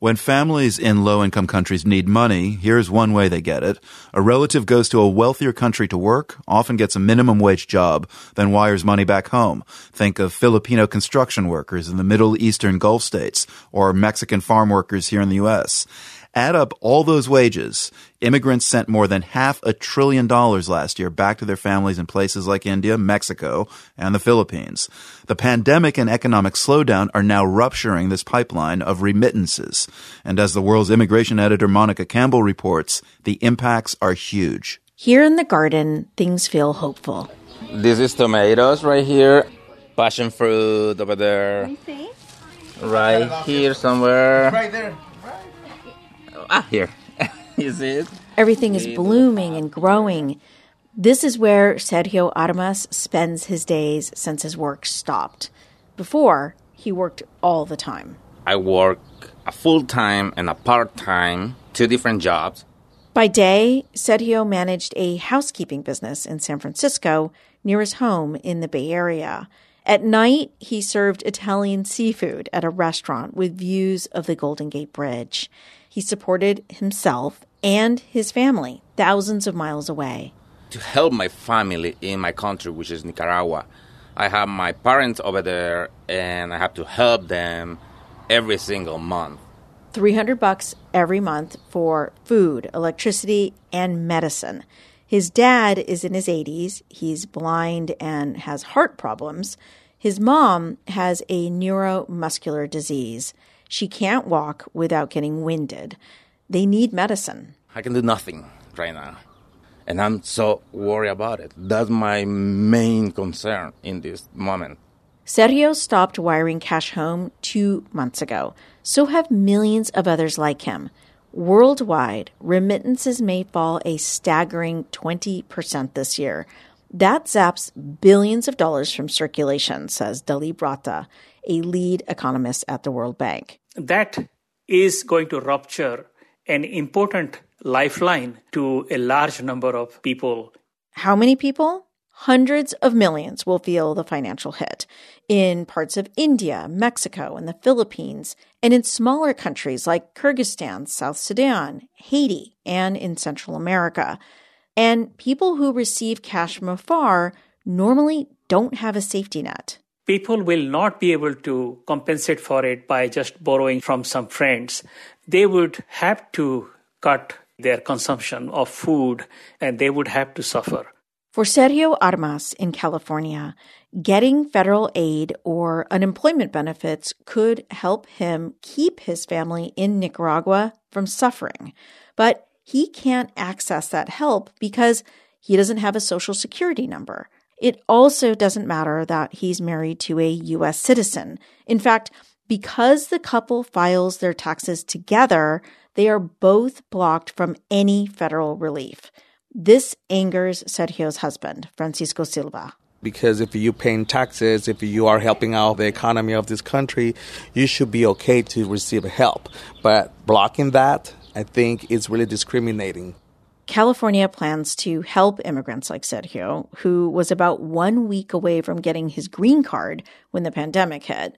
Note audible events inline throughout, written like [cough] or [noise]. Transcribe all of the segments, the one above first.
When families in low income countries need money, here's one way they get it. A relative goes to a wealthier country to work, often gets a minimum wage job, then wires money back home. Think of Filipino construction workers in the Middle Eastern Gulf states or Mexican farm workers here in the U.S. Add up all those wages. Immigrants sent more than half a trillion dollars last year back to their families in places like India, Mexico, and the Philippines. The pandemic and economic slowdown are now rupturing this pipeline of remittances. And as the world's immigration editor Monica Campbell reports, the impacts are huge. Here in the garden, things feel hopeful. This is tomatoes right here, passion fruit over there. Right here somewhere. Right there. Ah, here. [laughs] you see it? Everything is blooming and growing. This is where Sergio Armas spends his days since his work stopped. Before, he worked all the time. I work a full time and a part time, two different jobs. By day, Sergio managed a housekeeping business in San Francisco near his home in the Bay Area. At night, he served Italian seafood at a restaurant with views of the Golden Gate Bridge. He supported himself and his family thousands of miles away. To help my family in my country, which is Nicaragua, I have my parents over there and I have to help them every single month. 300 bucks every month for food, electricity, and medicine. His dad is in his 80s. He's blind and has heart problems. His mom has a neuromuscular disease. She can't walk without getting winded. They need medicine. I can do nothing right now. And I'm so worried about it. That's my main concern in this moment. Sergio stopped wiring cash home two months ago. So have millions of others like him. Worldwide, remittances may fall a staggering 20% this year. That zaps billions of dollars from circulation, says Dilip Ratha, a lead economist at the World Bank. That is going to rupture an important lifeline to a large number of people. How many people? Hundreds of millions will feel the financial hit in parts of India, Mexico, and the Philippines, and in smaller countries like Kyrgyzstan, South Sudan, Haiti, and in Central America. And people who receive cash from afar normally don't have a safety net. People will not be able to compensate for it by just borrowing from some friends. They would have to cut their consumption of food and they would have to suffer. For Sergio Armas in California, getting federal aid or unemployment benefits could help him keep his family in Nicaragua from suffering. But he can't access that help because he doesn't have a social security number. It also doesn't matter that he's married to a U.S. citizen. In fact, because the couple files their taxes together, they are both blocked from any federal relief. This angers Sergio's husband, Francisco Silva. Because if you're paying taxes, if you are helping out the economy of this country, you should be okay to receive help. But blocking that, I think, is really discriminating. California plans to help immigrants like Sergio, who was about one week away from getting his green card when the pandemic hit.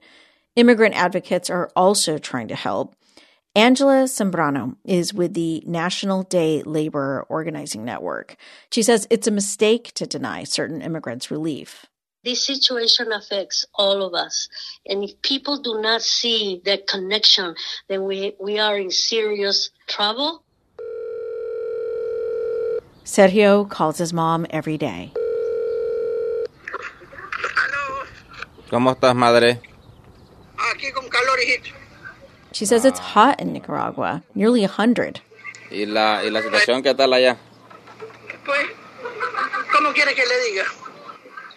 Immigrant advocates are also trying to help. Angela Sembrano is with the National Day Labor Organizing Network. She says it's a mistake to deny certain immigrants relief. This situation affects all of us. And if people do not see that connection, then we, we are in serious trouble. Sergio calls his mom every day. Hello. ¿Cómo estás, madre? Aquí con calor, hijito. She says it's hot in Nicaragua, nearly 100. ¿Y la, y la situación qué tal allá? Pues, ¿cómo quiere que le diga?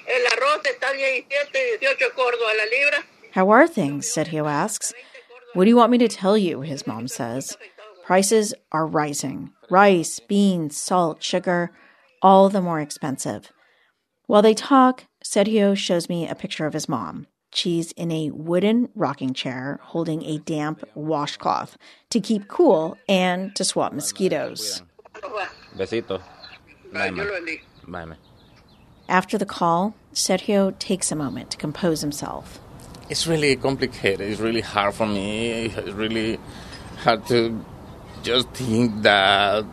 El arroz está 17, 18 cordos a la libra. How are things? Sergio asks. What do you want me to tell you? His mom says. Prices are rising. Rice, beans, salt, sugar, all the more expensive. While they talk, Sergio shows me a picture of his mom. She's in a wooden rocking chair holding a damp washcloth to keep cool and to swat mosquitoes. Besito. Bye, ma. Yo lo bendiga. Bye, ma. After the call, Sergio takes a moment to compose himself. It's really complicated. It's really hard for me. It's really hard to just think that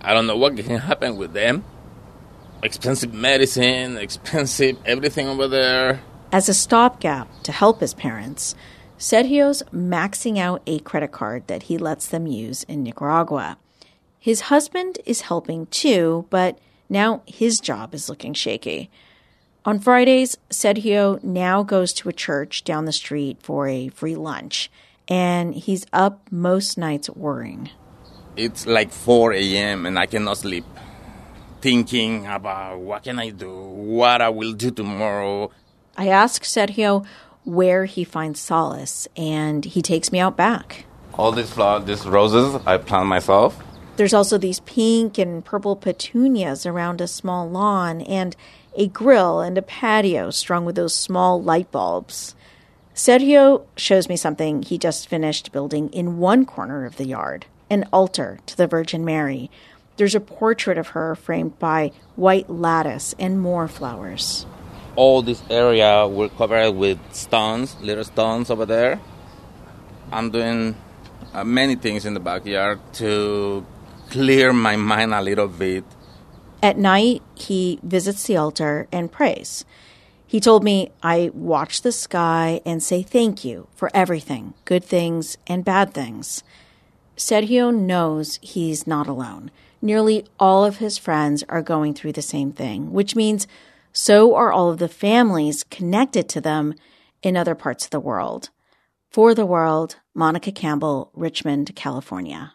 I don't know what can happen with them. Expensive medicine, expensive everything over there. As a stopgap to help his parents, Sergio's maxing out a credit card that he lets them use in Nicaragua. His husband is helping too, but now his job is looking shaky. On Fridays, Sergio now goes to a church down the street for a free lunch, and he's up most nights worrying. It's like 4 a.m. and I cannot sleep. Thinking about what can I do, what I will do tomorrow. I ask Sergio where he finds solace, and he takes me out back. All these flowers, these roses, I plant myself. There's also these pink and purple petunias around a small lawn, and a grill and a patio strung with those small light bulbs. Sergio shows me something he just finished building in one corner of the yard an altar to the Virgin Mary. There's a portrait of her framed by white lattice and more flowers. All this area will cover with stones, little stones over there. I'm doing uh, many things in the backyard to clear my mind a little bit. At night, he visits the altar and prays. He told me, I watch the sky and say thank you for everything, good things and bad things. Sergio knows he's not alone. Nearly all of his friends are going through the same thing, which means so are all of the families connected to them in other parts of the world. For the World, Monica Campbell, Richmond, California.